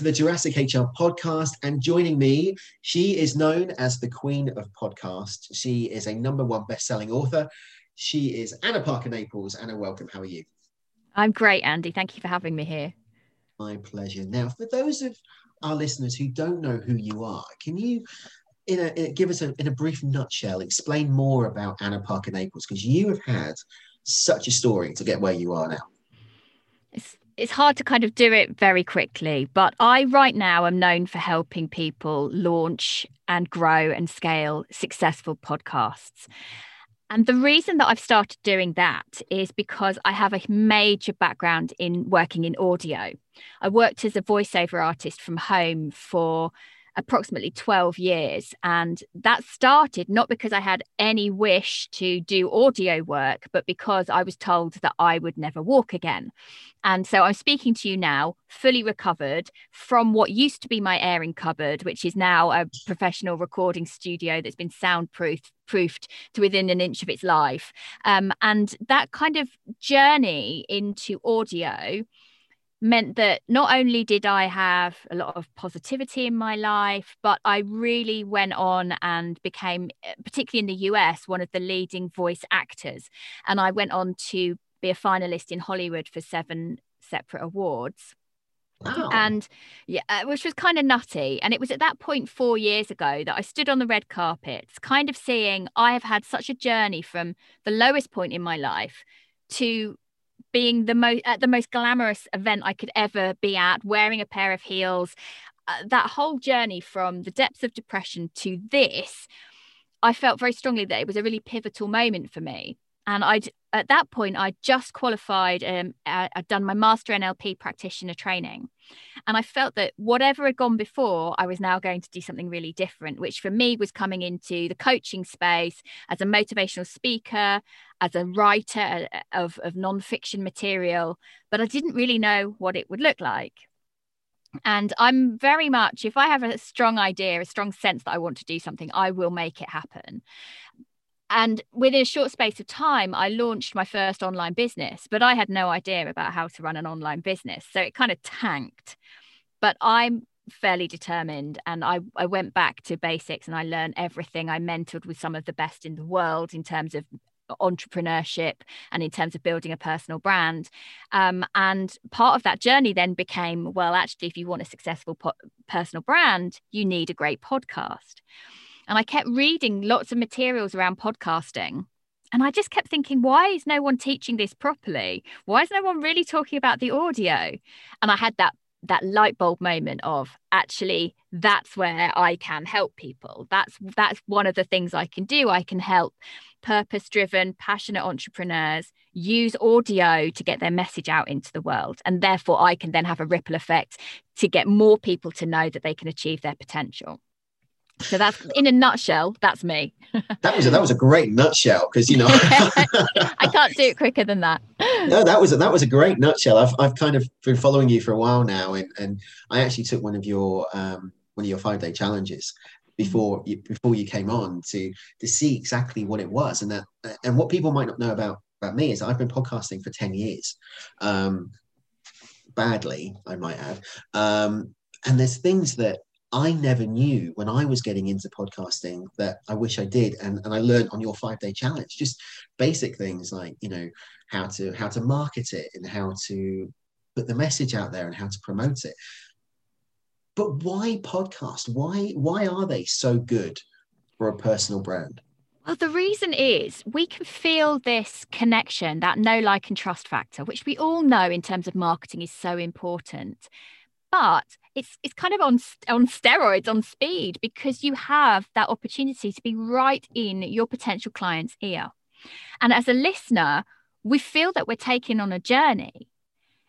to the Jurassic HR podcast. And joining me, she is known as the Queen of Podcasts. She is a number one best-selling author. She is Anna Parker Naples. Anna, welcome. How are you? I'm great, Andy. Thank you for having me here. My pleasure. Now, for those of our listeners who don't know who you are, can you in a, in a, give us a, in a brief nutshell explain more about Anna Parker Naples because you have had such a story to get where you are now. It's it's hard to kind of do it very quickly, but I right now am known for helping people launch and grow and scale successful podcasts. And the reason that I've started doing that is because I have a major background in working in audio. I worked as a voiceover artist from home for approximately 12 years. And that started not because I had any wish to do audio work, but because I was told that I would never walk again. And so I'm speaking to you now, fully recovered from what used to be my airing cupboard, which is now a professional recording studio that's been soundproof proofed to within an inch of its life. Um, and that kind of journey into audio meant that not only did I have a lot of positivity in my life, but I really went on and became, eh, particularly in the US, one of the leading voice actors. And I went on to be a finalist in Hollywood for seven separate awards. Wow. And yeah, uh, which was kind of nutty. And it was at that point four years ago that I stood on the red carpets, kind of seeing I have had such a journey from the lowest point in my life to being the most at the most glamorous event I could ever be at, wearing a pair of heels. Uh, that whole journey from the depths of depression to this, I felt very strongly that it was a really pivotal moment for me. And I'd at that point I just qualified. Um, I'd done my master NLP practitioner training, and I felt that whatever had gone before, I was now going to do something really different. Which for me was coming into the coaching space as a motivational speaker, as a writer uh, of of nonfiction material, but I didn't really know what it would look like. And I'm very much, if I have a strong idea, a strong sense that I want to do something, I will make it happen. And within a short space of time, I launched my first online business, but I had no idea about how to run an online business. So it kind of tanked. But I'm fairly determined and I, I went back to basics and I learned everything. I mentored with some of the best in the world in terms of entrepreneurship and in terms of building a personal brand. Um, and part of that journey then became well, actually, if you want a successful po- personal brand, you need a great podcast. And I kept reading lots of materials around podcasting. And I just kept thinking, why is no one teaching this properly? Why is no one really talking about the audio? And I had that that light bulb moment of actually that's where I can help people. That's that's one of the things I can do. I can help purpose driven, passionate entrepreneurs use audio to get their message out into the world. And therefore, I can then have a ripple effect to get more people to know that they can achieve their potential. So that's in a nutshell. That's me. that was a, that was a great nutshell because you know I can't do it quicker than that. No, that was a, that was a great nutshell. I've I've kind of been following you for a while now, and and I actually took one of your um, one of your five day challenges before you, before you came on to to see exactly what it was, and that and what people might not know about about me is I've been podcasting for ten years, um, badly I might add, um, and there's things that I never knew when I was getting into podcasting that I wish I did. And, and I learned on your five day challenge, just basic things like, you know, how to, how to market it and how to put the message out there and how to promote it. But why podcast? Why, why are they so good for a personal brand? Well, the reason is we can feel this connection, that no like, and trust factor, which we all know in terms of marketing is so important. But it's it's kind of on on steroids on speed because you have that opportunity to be right in your potential client's ear. And as a listener we feel that we're taking on a journey.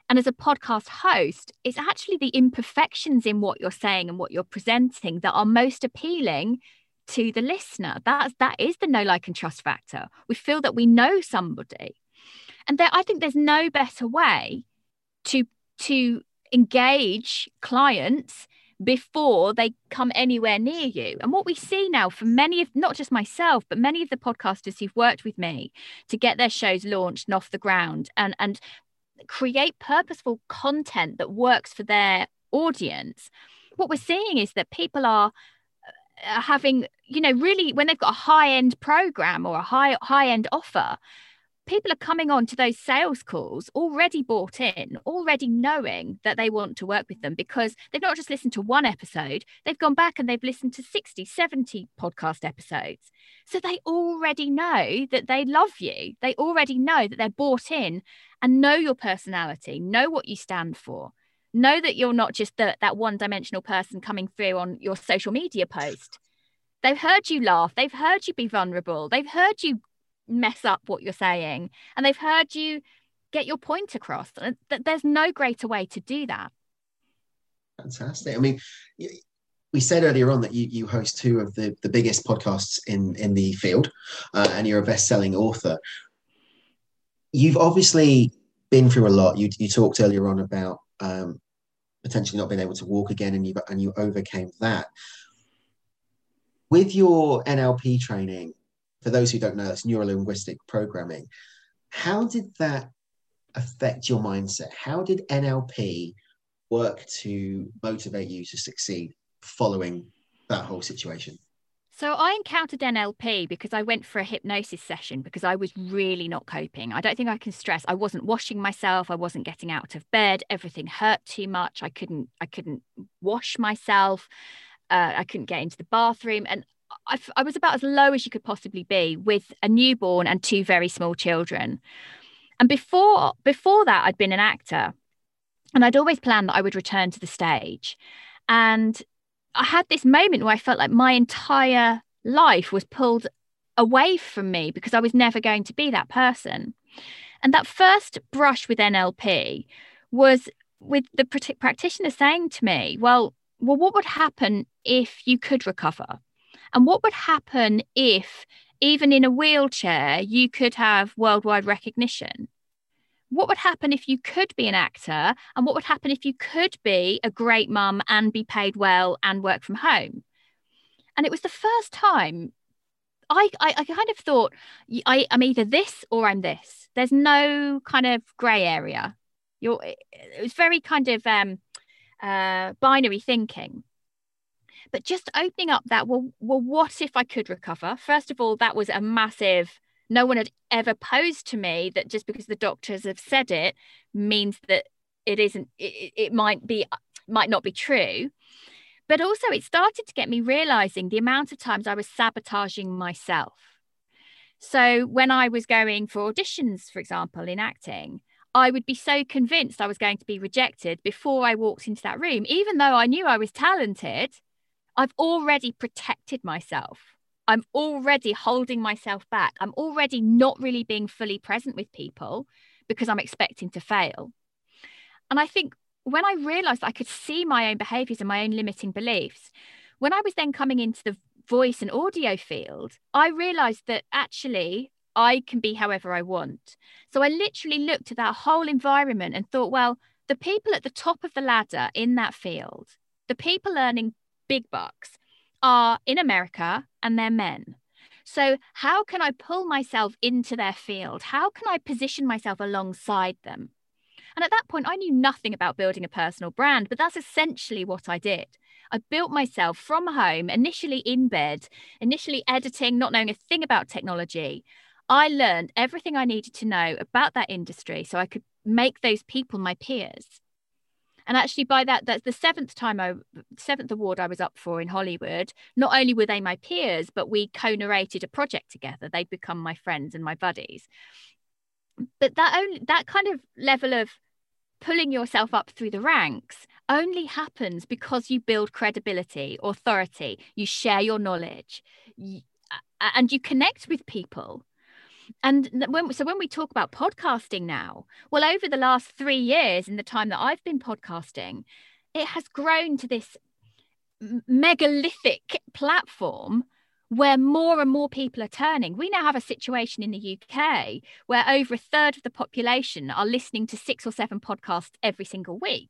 And as a podcast host it's actually the imperfections in what you're saying and what you're presenting that are most appealing to the listener. That's that is the no like and trust factor. We feel that we know somebody. And there i think there's no better way to to engage clients before they come anywhere near you. And what we see now for many of not just myself, but many of the podcasters who've worked with me to get their shows launched and off the ground and and create purposeful content that works for their audience, what we're seeing is that people are uh, having, you know, really when they've got a high end program or a high high end offer, people are coming on to those sales calls already bought in, already knowing that they want to work with them because they've not just listened to one episode, they've gone back and they've listened to 60, 70 podcast episodes. So they already know that they love you. They already know that they're bought in and know your personality, know what you stand for. Know that you're not just the, that one dimensional person coming through on your social media post. They've heard you laugh. They've heard you be vulnerable. They've heard you mess up what you're saying and they've heard you get your point across there's no greater way to do that. Fantastic. I mean we said earlier on that you, you host two of the, the biggest podcasts in in the field uh, and you're a best-selling author. You've obviously been through a lot. You, you talked earlier on about um, potentially not being able to walk again and you and you overcame that. With your nlp training for those who don't know, that's neuro linguistic programming. How did that affect your mindset? How did NLP work to motivate you to succeed following that whole situation? So I encountered NLP because I went for a hypnosis session because I was really not coping. I don't think I can stress. I wasn't washing myself. I wasn't getting out of bed. Everything hurt too much. I couldn't. I couldn't wash myself. Uh, I couldn't get into the bathroom, and I, I was about as low as you could possibly be with a newborn and two very small children. And before before that, I'd been an actor, and I'd always planned that I would return to the stage. And I had this moment where I felt like my entire life was pulled away from me because I was never going to be that person. And that first brush with NLP was with the practitioner saying to me, "Well, well, what would happen if you could recover? And what would happen if, even in a wheelchair, you could have worldwide recognition? What would happen if you could be an actor? And what would happen if you could be a great mum and be paid well and work from home? And it was the first time I, I, I kind of thought I, I'm either this or I'm this. There's no kind of grey area. You're, it was very kind of um, uh, binary thinking. But just opening up that, well, well, what if I could recover? First of all, that was a massive, no one had ever posed to me that just because the doctors have said it means that it isn't, it, it might be, might not be true. But also, it started to get me realizing the amount of times I was sabotaging myself. So when I was going for auditions, for example, in acting, I would be so convinced I was going to be rejected before I walked into that room, even though I knew I was talented. I've already protected myself. I'm already holding myself back. I'm already not really being fully present with people because I'm expecting to fail. And I think when I realized I could see my own behaviors and my own limiting beliefs, when I was then coming into the voice and audio field, I realized that actually I can be however I want. So I literally looked at that whole environment and thought, well, the people at the top of the ladder in that field, the people earning big bucks are in America and they're men. So, how can I pull myself into their field? How can I position myself alongside them? And at that point, I knew nothing about building a personal brand, but that's essentially what I did. I built myself from home, initially in bed, initially editing, not knowing a thing about technology. I learned everything I needed to know about that industry so I could make those people my peers. And actually, by that, that's the seventh time I seventh award I was up for in Hollywood. Not only were they my peers, but we co-narrated a project together. They'd become my friends and my buddies. But that only that kind of level of pulling yourself up through the ranks only happens because you build credibility, authority, you share your knowledge, and you connect with people and when so when we talk about podcasting now well over the last three years in the time that i've been podcasting it has grown to this megalithic platform where more and more people are turning. We now have a situation in the UK where over a third of the population are listening to six or seven podcasts every single week.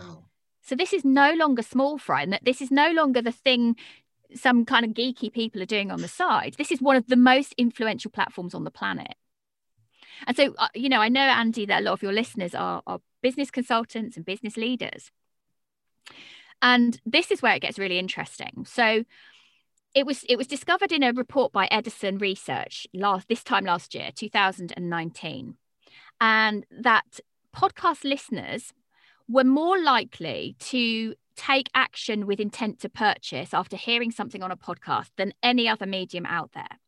Oh. So this is no longer small fry, and that this is no longer the thing some kind of geeky people are doing on the side. This is one of the most influential platforms on the planet. And so, uh, you know, I know, Andy, that a lot of your listeners are, are business consultants and business leaders. And this is where it gets really interesting. So it was it was discovered in a report by Edison Research last this time last year, 2019, and that podcast listeners were more likely to take action with intent to purchase after hearing something on a podcast than any other medium out there.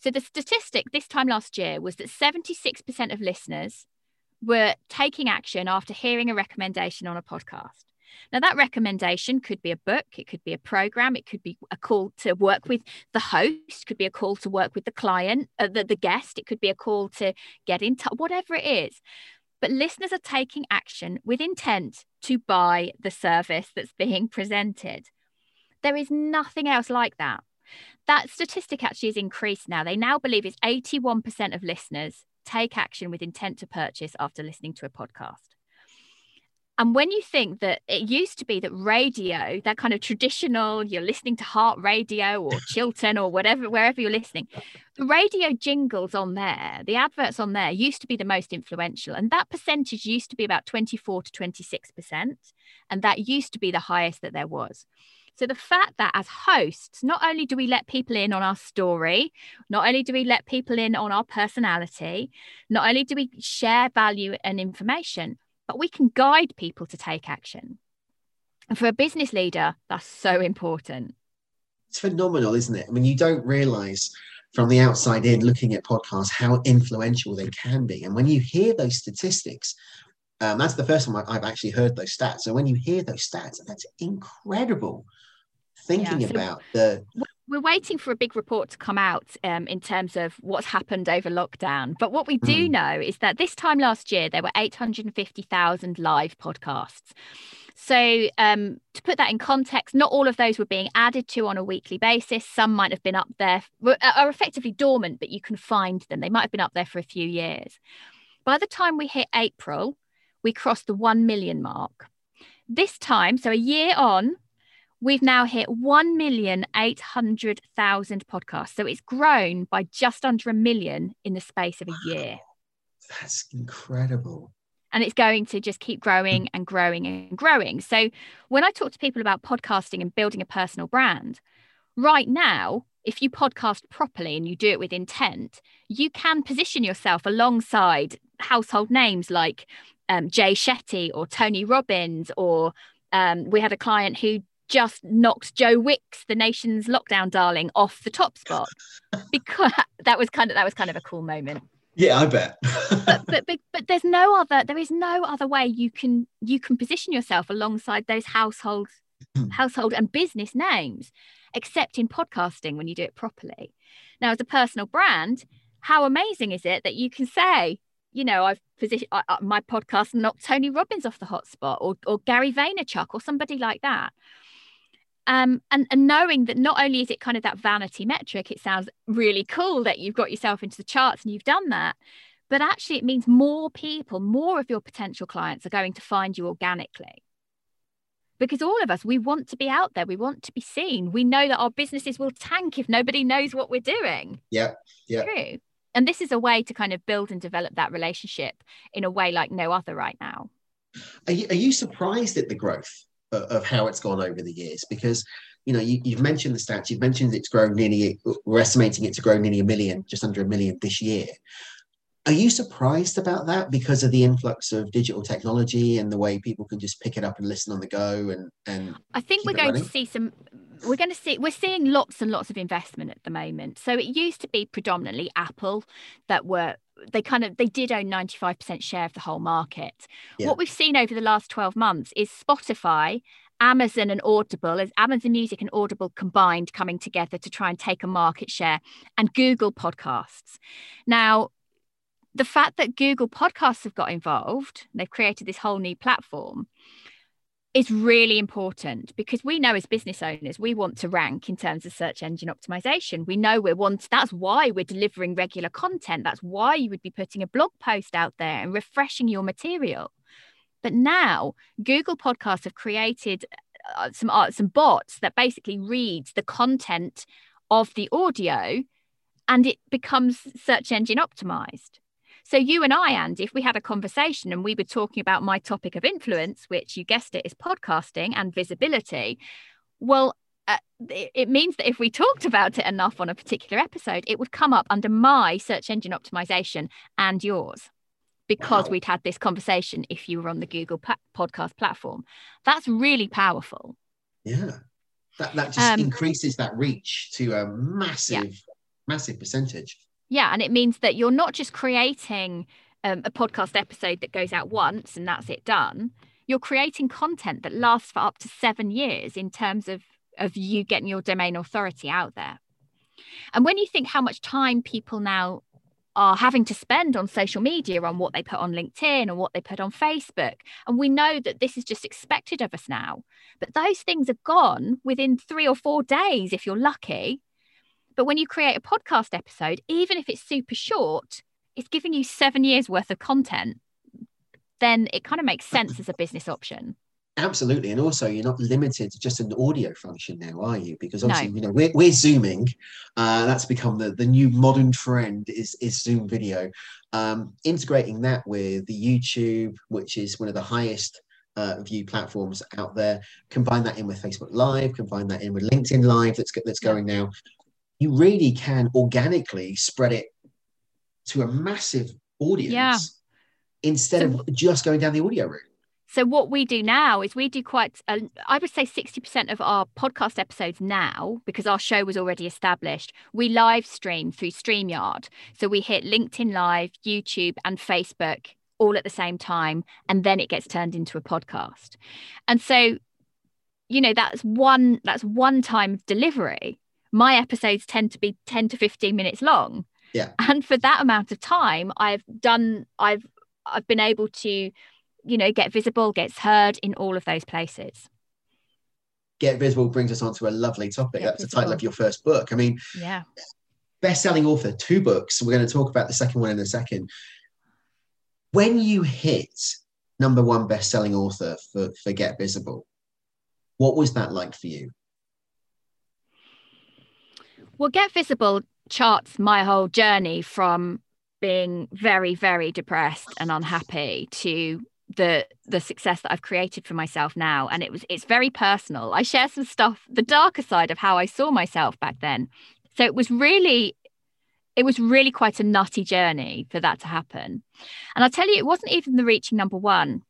So the statistic this time last year was that 76% of listeners were taking action after hearing a recommendation on a podcast. Now, that recommendation could be a book, it could be a program, it could be a call to work with the host, could be a call to work with the client, uh, the, the guest, it could be a call to get in touch, whatever it is. But listeners are taking action with intent to buy the service that's being presented. There is nothing else like that. That statistic actually has increased now. They now believe it's 81% of listeners take action with intent to purchase after listening to a podcast. And when you think that it used to be that radio, that kind of traditional, you're listening to Heart Radio or Chiltern or whatever, wherever you're listening, the radio jingles on there, the adverts on there used to be the most influential. And that percentage used to be about 24 to 26%. And that used to be the highest that there was. So the fact that as hosts, not only do we let people in on our story, not only do we let people in on our personality, not only do we share value and information, but we can guide people to take action. And for a business leader, that's so important. It's phenomenal, isn't it? I mean, you don't realize from the outside in looking at podcasts how influential they can be. And when you hear those statistics, um, that's the first time I've actually heard those stats. So when you hear those stats, that's incredible. Thinking yeah, so about the we're waiting for a big report to come out um, in terms of what's happened over lockdown. But what we do mm. know is that this time last year, there were 850,000 live podcasts. So, um, to put that in context, not all of those were being added to on a weekly basis. Some might have been up there, are effectively dormant, but you can find them. They might have been up there for a few years. By the time we hit April, we crossed the 1 million mark. This time, so a year on, we've now hit 1,800,000 podcasts. So it's grown by just under a million in the space of a year. That's incredible. And it's going to just keep growing and growing and growing. So when I talk to people about podcasting and building a personal brand, right now, if you podcast properly and you do it with intent, you can position yourself alongside household names like um, Jay Shetty or Tony Robbins, or um, we had a client who just knocked Joe Wicks, the nation's lockdown darling, off the top spot because that was kind of that was kind of a cool moment. Yeah, I bet. but, but, but but there's no other there is no other way you can you can position yourself alongside those household hmm. household and business names except in podcasting when you do it properly. Now as a personal brand, how amazing is it that you can say you know, I've positioned I, my podcast knocked Tony Robbins off the hotspot or, or Gary Vaynerchuk or somebody like that um, and, and knowing that not only is it kind of that vanity metric, it sounds really cool that you've got yourself into the charts and you've done that, but actually it means more people, more of your potential clients are going to find you organically. Because all of us, we want to be out there, we want to be seen. We know that our businesses will tank if nobody knows what we're doing. Yeah, yeah. True. And this is a way to kind of build and develop that relationship in a way like no other right now. Are you, are you surprised at the growth? Of how it's gone over the years because you know you, have mentioned the stats you've mentioned it's grown nearly we're estimating it to grow nearly a million just under a million this year are you surprised about that because of the influx of digital technology and the way people can just pick it up and listen on the go and and i think we're going running? to see some we're going to see we're seeing lots and lots of investment at the moment. So it used to be predominantly apple that were they kind of they did own 95% share of the whole market. Yeah. what we've seen over the last 12 months is spotify amazon and audible as amazon music and audible combined coming together to try and take a market share and google podcasts. Now the fact that google podcasts have got involved they've created this whole new platform is really important because we know as business owners we want to rank in terms of search engine optimization. We know we want that's why we're delivering regular content. That's why you would be putting a blog post out there and refreshing your material. But now google podcasts have created uh, some uh, some bots that basically reads the content of the audio and it becomes search engine optimized So you and I, Andy, if we had a conversation and we were talking about my topic of influence, which you guessed it is podcasting and visibility, well, uh, it means that if we talked about it enough on a particular episode, it would come up under my search engine optimization and yours because wow. we'd had this conversation if you were on the Google pa- podcast platform. That's really powerful. Yeah. That, that just um, increases that reach to a massive, yeah. massive percentage. Yeah. And it means that you're not just creating um, a podcast episode that goes out once and that's it done. You're creating content that lasts for up to seven years in terms of, of you getting your domain authority out there. And when you think how much time people now are having to spend on social media on what they put on LinkedIn or what they put on Facebook. And we know that this is just expected of us now. But those things are gone within three or four days if you're lucky. But when you create a podcast episode, even if it's super short, it's giving you seven years worth of content, then it kind of makes sense as a business option. Absolutely, and also you're not limited to just an audio function now, are you? Because obviously, no. you know, we're, we're zooming. Uh, that's become the, the new modern trend is is Zoom video. Um, integrating that with the YouTube, which is one of the highest uh, view platforms out there. Combine that in with Facebook Live. Combine that in with LinkedIn Live. That's that's going now. You really can organically spread it to a massive audience yeah. instead so, of just going down the audio route. So what we do now is we do quite—I uh, would say 60% of our podcast episodes now, because our show was already established, we live stream through StreamYard. So we hit LinkedIn Live, YouTube, and Facebook all at the same time, and then it gets turned into a podcast. And so, you know, that's one that's one time delivery. My episodes tend to be 10 to 15 minutes long. Yeah. And for that amount of time, I've done, I've I've been able to you know, get visible, gets heard in all of those places. Get visible brings us on to a lovely topic. Get That's visible. the title of your first book. I mean, yeah, best-selling author, two books. We're going to talk about the second one in a second. When you hit number one best-selling author for, for Get Visible, what was that like for you? Well, Get Visible charts my whole journey from being very, very depressed and unhappy to the the success that I've created for myself now and it was it's very personal. I share some stuff the darker side of how I saw myself back then. So it was really it was really quite a nutty journey for that to happen. And I'll tell you it wasn't even the reaching number 1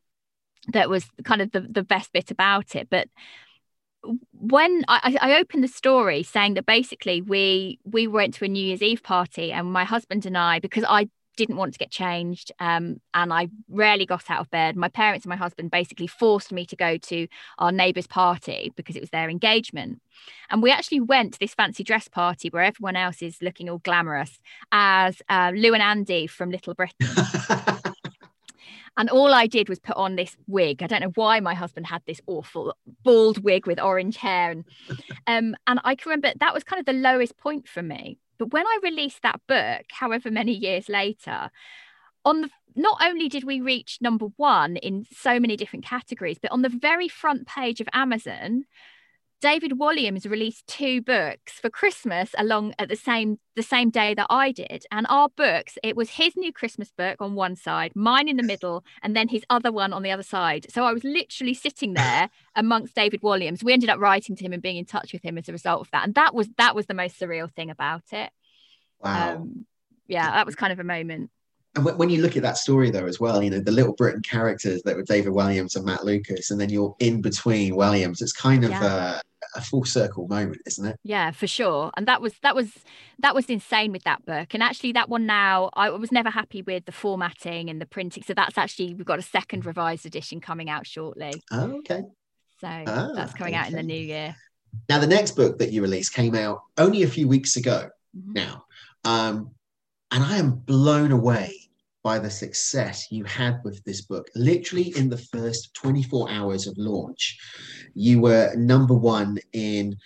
that was kind of the the best bit about it, but when I, I opened the story saying that basically we we went to a New Year's Eve party and my husband and I because I didn't want to get changed um, and I rarely got out of bed. My parents and my husband basically forced me to go to our neighbour's party because it was their engagement. And we actually went to this fancy dress party where everyone else is looking all glamorous as uh, Lou and Andy from Little Britain. and all I did was put on this wig. I don't know why my husband had this awful bald wig with orange hair. And, um, and I can remember that was kind of the lowest point for me but when I released that book, however many years later, on the not only did we reach number one in so many different categories, but on the very front page of Amazon, David Walliams released two books for Christmas along at the same the same day that I did. And our books, it was his new Christmas book on one side, mine in the middle, and then his other one on the other side. So I was literally sitting there amongst David Walliams. We ended up writing to him and being in touch with him as a result of that. And that was that was the most surreal thing about it. Wow. Um, yeah, that was kind of a moment. And when you look at that story, though, as well, you know, the Little Britain characters that were David Walliams and Matt Lucas, and then you're in between Walliams, it's kind of yeah. a, a full circle moment, isn't it? Yeah, for sure. And that was that was that was insane with that book. And actually, that one now, I was never happy with the formatting and the printing. So that's actually we've got a second revised edition coming out shortly. Oh, okay. So ah, that's coming okay. out in the new year. Now, the next book that you released came out only a few weeks ago. Mm-hmm. Now, um, and I am blown away by the success you had with this book. Literally in the first 24 hours of launch, you were number one in,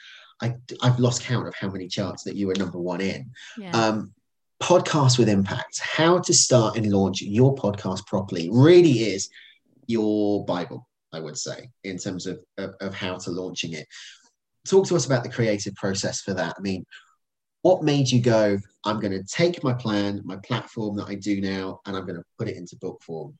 I, have lost count of how many charts that you were number one in. Yeah. Um, podcast with impact, how to start and launch your podcast properly really is your Bible, I would say, in terms of, of, of how to launching it. Talk to us about the creative process for that. I mean, what made you go, I'm going to take my plan, my platform that I do now, and I'm going to put it into book form.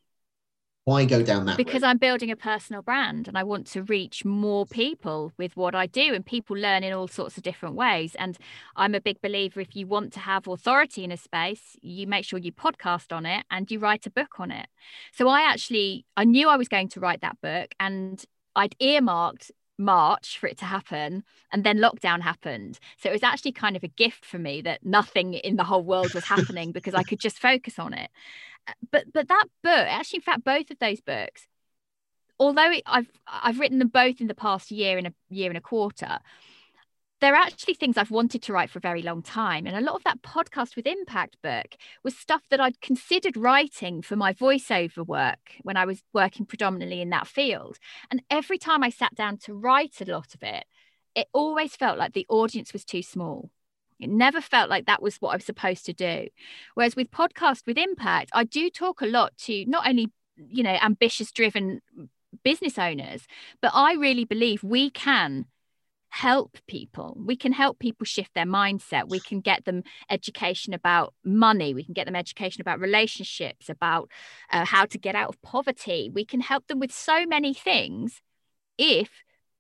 Why go down that? Because route? I'm building a personal brand and I want to reach more people with what I do, and people learn in all sorts of different ways. And I'm a big believer if you want to have authority in a space, you make sure you podcast on it and you write a book on it. So I actually I knew I was going to write that book and I'd earmarked March for it to happen, and then lockdown happened. So it was actually kind of a gift for me that nothing in the whole world was happening because I could just focus on it. Uh, but but that book, actually, in fact, both of those books, although it, I've I've written them both in the past year and a year and a quarter, they're actually things I've wanted to write for a very long time. And a lot of that podcast with impact book was stuff that I'd considered writing for my voiceover work when I was working predominantly in that field. And every time I sat down to write a lot of it, it always felt like the audience was too small. It never felt like that was what I was supposed to do. Whereas with podcast with impact, I do talk a lot to not only, you know, ambitious driven business owners, but I really believe we can help people. We can help people shift their mindset. We can get them education about money. We can get them education about relationships, about uh, how to get out of poverty. We can help them with so many things if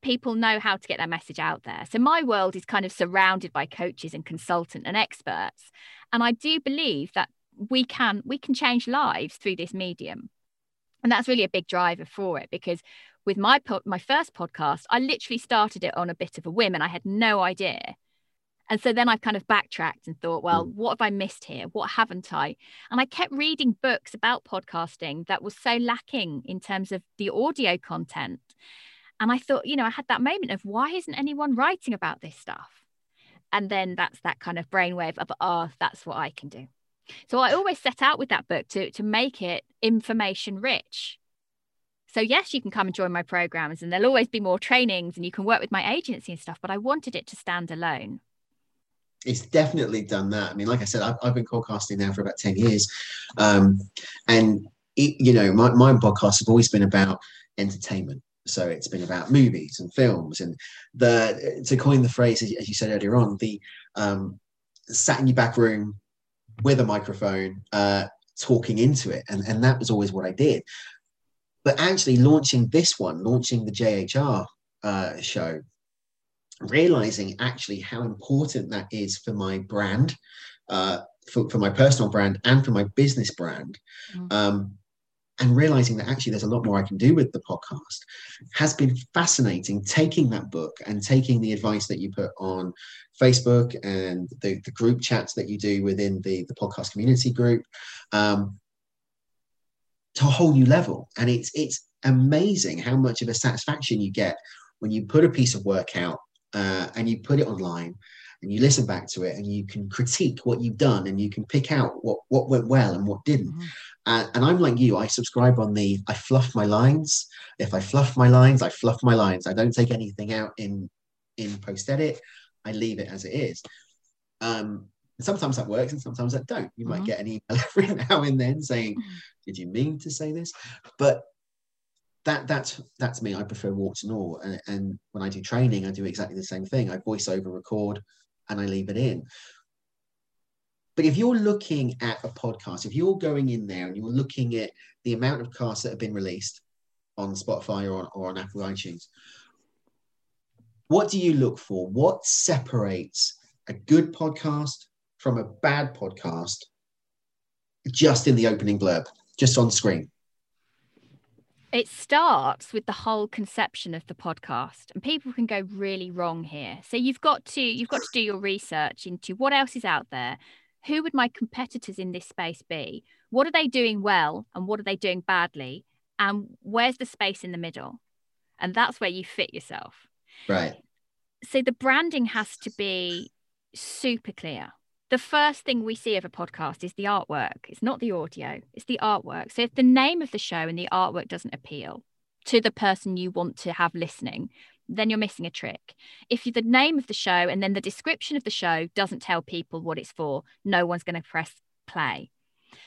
people know how to get their message out there. So my world is kind of surrounded by coaches and consultants and experts. And I do believe that we can we can change lives through this medium. And that's really a big driver for it because with my po- my first podcast, I literally started it on a bit of a whim and I had no idea. And so then I've kind of backtracked and thought, well, mm. what have I missed here? What haven't I? And I kept reading books about podcasting that was so lacking in terms of the audio content. And I thought, you know, I had that moment of why isn't anyone writing about this stuff? And then that's that kind of brainwave of, oh, that's what I can do. So I always set out with that book to, to make it information rich so, yes, you can come and join my programs, and there'll always be more trainings, and you can work with my agency and stuff. But I wanted it to stand alone. It's definitely done that. I mean, like I said, I've, I've been podcasting now for about 10 years. Um, and, it, you know, my, my podcasts have always been about entertainment. So it's been about movies and films. And the to coin the phrase, as you said earlier on, the um, sat in your back room with a microphone, uh, talking into it. And, and that was always what I did. But actually, launching this one, launching the JHR uh, show, realizing actually how important that is for my brand, uh, for, for my personal brand, and for my business brand. Mm-hmm. Um, and realizing that actually there's a lot more I can do with the podcast has been fascinating. Taking that book and taking the advice that you put on Facebook and the, the group chats that you do within the, the podcast community group, um, to a whole new level. And it's it's amazing how much of a satisfaction you get when you put a piece of work out uh, and you put it online and you listen back to it and you can critique what you've done and you can pick out what what went well and what didn't. Mm-hmm. Uh, and I'm like you, I subscribe on the I fluff my lines. If I fluff my lines, I fluff my lines. I don't take anything out in in post edit. I leave it as it is. Um, sometimes that works and sometimes that don't. You might mm-hmm. get an email every now and then saying, mm-hmm. "Did you mean to say this?" But that that's that's me. I prefer walk to gnaw, and, and when I do training, I do exactly the same thing. I voice over record, and I leave it in. But if you're looking at a podcast, if you're going in there and you're looking at the amount of casts that have been released on Spotify or on, or on Apple iTunes, what do you look for? What separates a good podcast from a bad podcast just in the opening blurb, just on screen? It starts with the whole conception of the podcast, and people can go really wrong here. So you've got to you've got to do your research into what else is out there. Who would my competitors in this space be? What are they doing well, and what are they doing badly? And where's the space in the middle? And that's where you fit yourself. Right. So the branding has to be super clear the first thing we see of a podcast is the artwork. It's not the audio, it's the artwork. So if the name of the show and the artwork doesn't appeal to the person you want to have listening, then you're missing a trick. If the name of the show and then the description of the show doesn't tell people what it's for, no one's going to press play.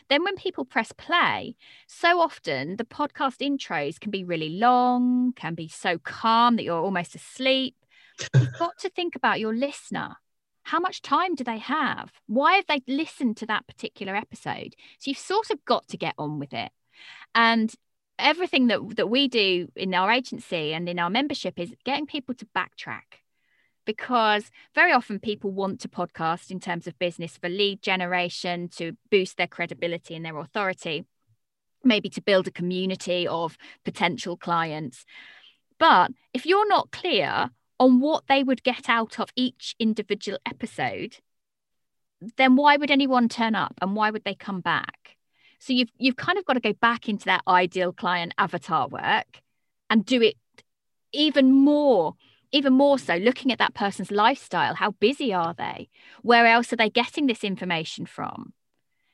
Then, when people press play, so often the podcast intros can be really long, can be so calm that you're almost asleep. You've got to think about your listener how much time do they have? Why have they listened to that particular episode? So you've sort of got to get on with it. And everything that, that we do in our agency and in our membership is getting people to backtrack because very often people want to podcast in terms of business for lead generation to boost their credibility and their authority maybe to build a community of potential clients but if you're not clear on what they would get out of each individual episode, then why would anyone turn up and why would they come back? So you've you've kind of got to go back into that ideal client avatar work and do it even more even more so looking at that person's lifestyle. How busy are they? Where else are they getting this information from?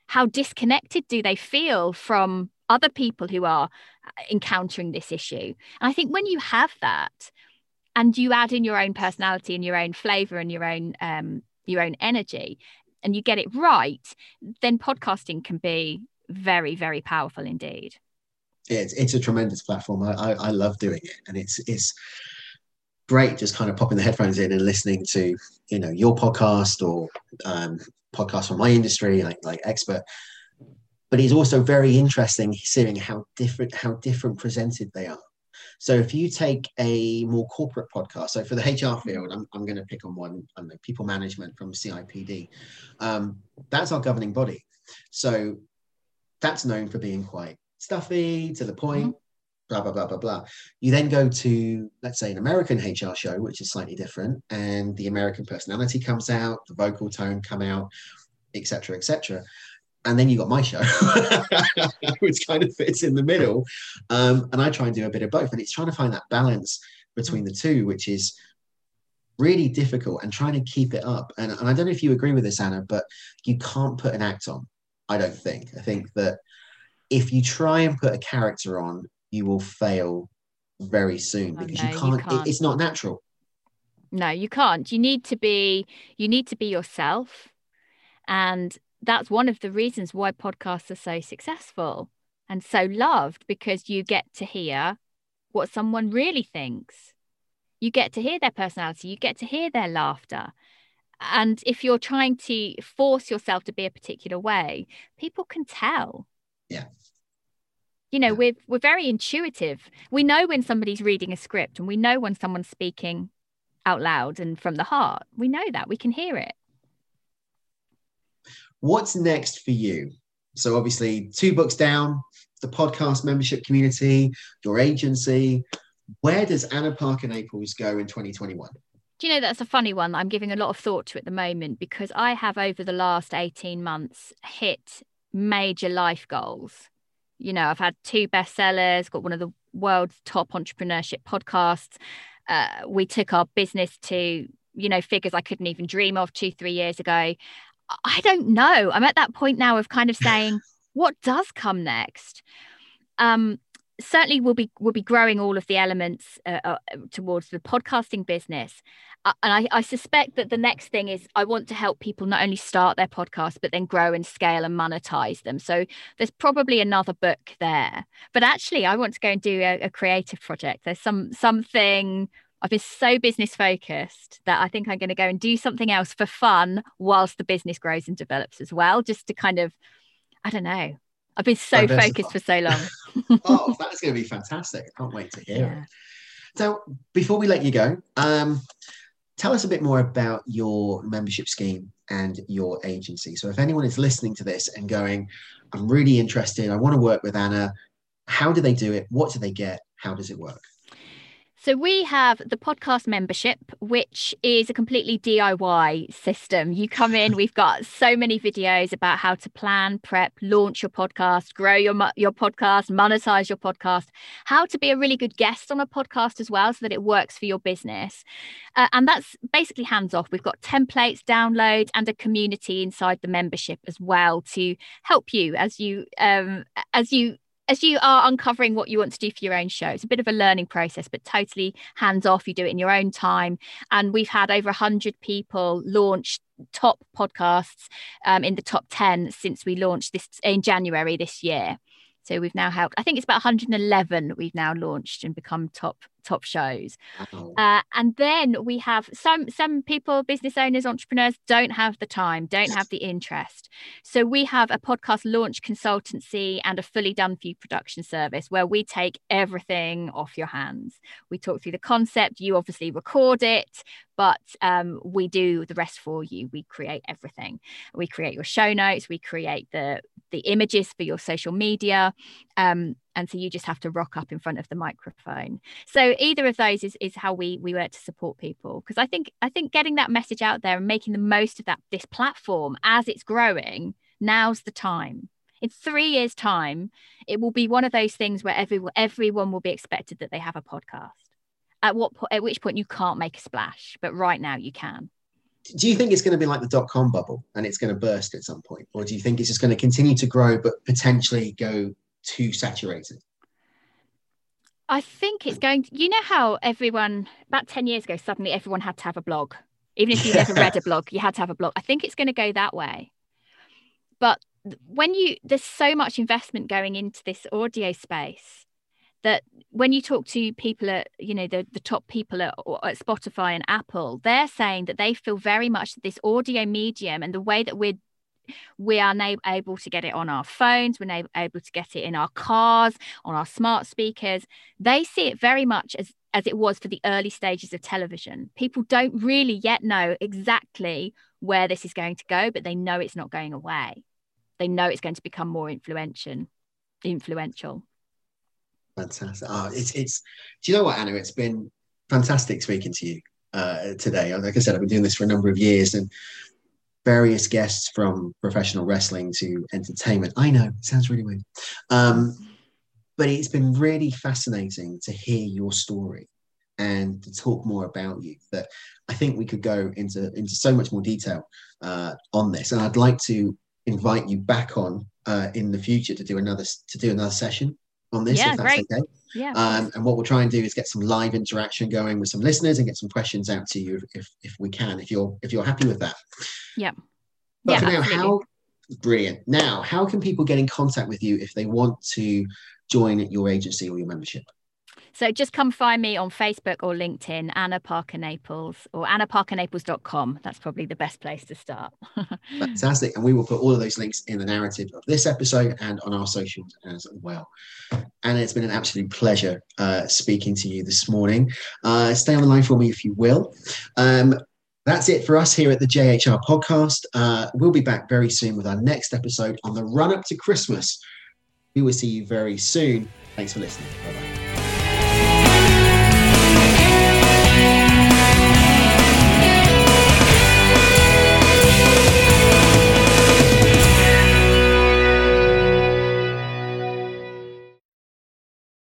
How disconnected do they feel from other people who are uh, encountering this issue? And i think when you have that and you add in your own personality and your own flavor and your own um, your own energy and you get it right then podcasting can be very very powerful indeed. It's, it's a tremendous platform. I, I, I love doing it. And it's it's great just kind of popping the headphones in and listening to you know your podcast or um, podcasts from my industry like like expert. But it's also very interesting seeing how different how different presented they are so if you take a more corporate podcast, so for the HR field, I'm, I'm going to pick on one, I know, people management from CIPD. Um, that's our governing body. So that's known for being quite stuffy, to the point, mm-hmm. blah, blah, blah, blah, blah. You then go to, let's say, an American HR show, which is slightly different, and the American personality comes out, the vocal tone come out, etc., etc and then you got my show, which kind of fits in the middle. Um, and I try and do a bit of both. And it's trying to find that balance between the two, which is really difficult and trying to keep it up. And, and I don't know if you agree with this, Anna, but you can't put an act on. I don't think. I think that if you try and put a character on, you will fail very soon oh, because no, you, can't, you can't. It, it's not natural. No, you can't. You need to be. You need to be yourself, and that's one of the reasons why podcasts are so successful and so loved because you get to hear what someone really thinks. You get to hear their personality, you get to hear their laughter. And if you're trying to force yourself to be a particular way, people can tell. Yeah. You know, yeah. we're we're very intuitive. We know when somebody's reading a script and we know when someone's speaking out loud and from the heart. We know that. We can hear it. What's next for you? So, obviously, two books down, the podcast membership community, your agency. Where does Anna Parker Naples go in 2021? Do you know that's a funny one I'm giving a lot of thought to at the moment because I have over the last 18 months hit major life goals. You know, I've had two bestsellers, got one of the world's top entrepreneurship podcasts. Uh, we took our business to, you know, figures I couldn't even dream of two, three years ago. I don't know. I'm at that point now of kind of saying, what does come next? Um, certainly, we'll be we'll be growing all of the elements uh, uh, towards the podcasting business, uh, and I, I suspect that the next thing is I want to help people not only start their podcast but then grow and scale and monetize them. So there's probably another book there, but actually, I want to go and do a, a creative project. There's some something I've been so business focused that I think I'm going to go and do something else for fun whilst the business grows and develops as well, just to kind of, I don't know. I've been so focused for so long. oh, that's going to be fantastic. I can't wait to hear yeah. it. So, before we let you go, um, tell us a bit more about your membership scheme and your agency. So, if anyone is listening to this and going, I'm really interested, I want to work with Anna, how do they do it? What do they get? How does it work? So we have the podcast membership, which is a completely DIY system. You come in, we've got so many videos about how to plan, prep, launch your podcast, grow your your podcast, monetize your podcast, how to be a really good guest on a podcast as well, so that it works for your business. Uh, and that's basically hands off. We've got templates, downloads, and a community inside the membership as well to help you as you um, as you as you are uncovering what you want to do for your own show, it's a bit of a learning process, but totally hands off. You do it in your own time. And we've had over 100 people launch top podcasts um, in the top 10 since we launched this in January this year. So we've now helped, I think it's about 111 we've now launched and become top top shows. Uh, and then we have some some people, business owners, entrepreneurs, don't have the time, don't have the interest. So we have a podcast launch consultancy and a fully done for you production service where we take everything off your hands. We talk through the concept. You obviously record it, but um, we do the rest for you. We create everything. We create your show notes. We create the the images for your social media. Um, and so you just have to rock up in front of the microphone. So either of those is, is how we we work to support people because i think i think getting that message out there and making the most of that this platform as it's growing now's the time. In three years time it will be one of those things where everyone everyone will be expected that they have a podcast. At what po- at which point you can't make a splash but right now you can do you think it's going to be like the dot com bubble and it's going to burst at some point or do you think it's just going to continue to grow but potentially go too saturated? I think it's going to, you know how everyone about 10 years ago suddenly everyone had to have a blog. Even if you never read a blog, you had to have a blog. I think it's going to go that way. But when you there's so much investment going into this audio space that when you talk to people at you know the, the top people at, at spotify and apple they're saying that they feel very much that this audio medium and the way that we're we are able to get it on our phones we're able to get it in our cars on our smart speakers they see it very much as as it was for the early stages of television. People don't really yet know exactly where this is going to go but they know it's not going away. They know it's going to become more influential influential fantastic oh, it's it's do you know what anna it's been fantastic speaking to you uh, today like i said i've been doing this for a number of years and various guests from professional wrestling to entertainment. I know, it sounds really weird. Um, but it's been really fascinating to hear your story and to talk more about you. That I think we could go into into so much more detail uh, on this, and I'd like to invite you back on uh, in the future to do another to do another session on this, yeah, if that's great. okay. Yeah. Um, and what we'll try and do is get some live interaction going with some listeners and get some questions out to you if, if we can, if you're if you're happy with that. Yeah. But yeah, for now, absolutely. how brilliant. Now, how can people get in contact with you if they want to join your agency or your membership? So just come find me on Facebook or LinkedIn, Anna Parker Naples or annaparkernaples.com. That's probably the best place to start. Fantastic. And we will put all of those links in the narrative of this episode and on our socials as well. Anna, it's been an absolute pleasure uh, speaking to you this morning. Uh, stay on the line for me if you will. Um, that's it for us here at the JHR podcast. Uh, we'll be back very soon with our next episode on the run up to Christmas. We will see you very soon. Thanks for listening. Bye bye.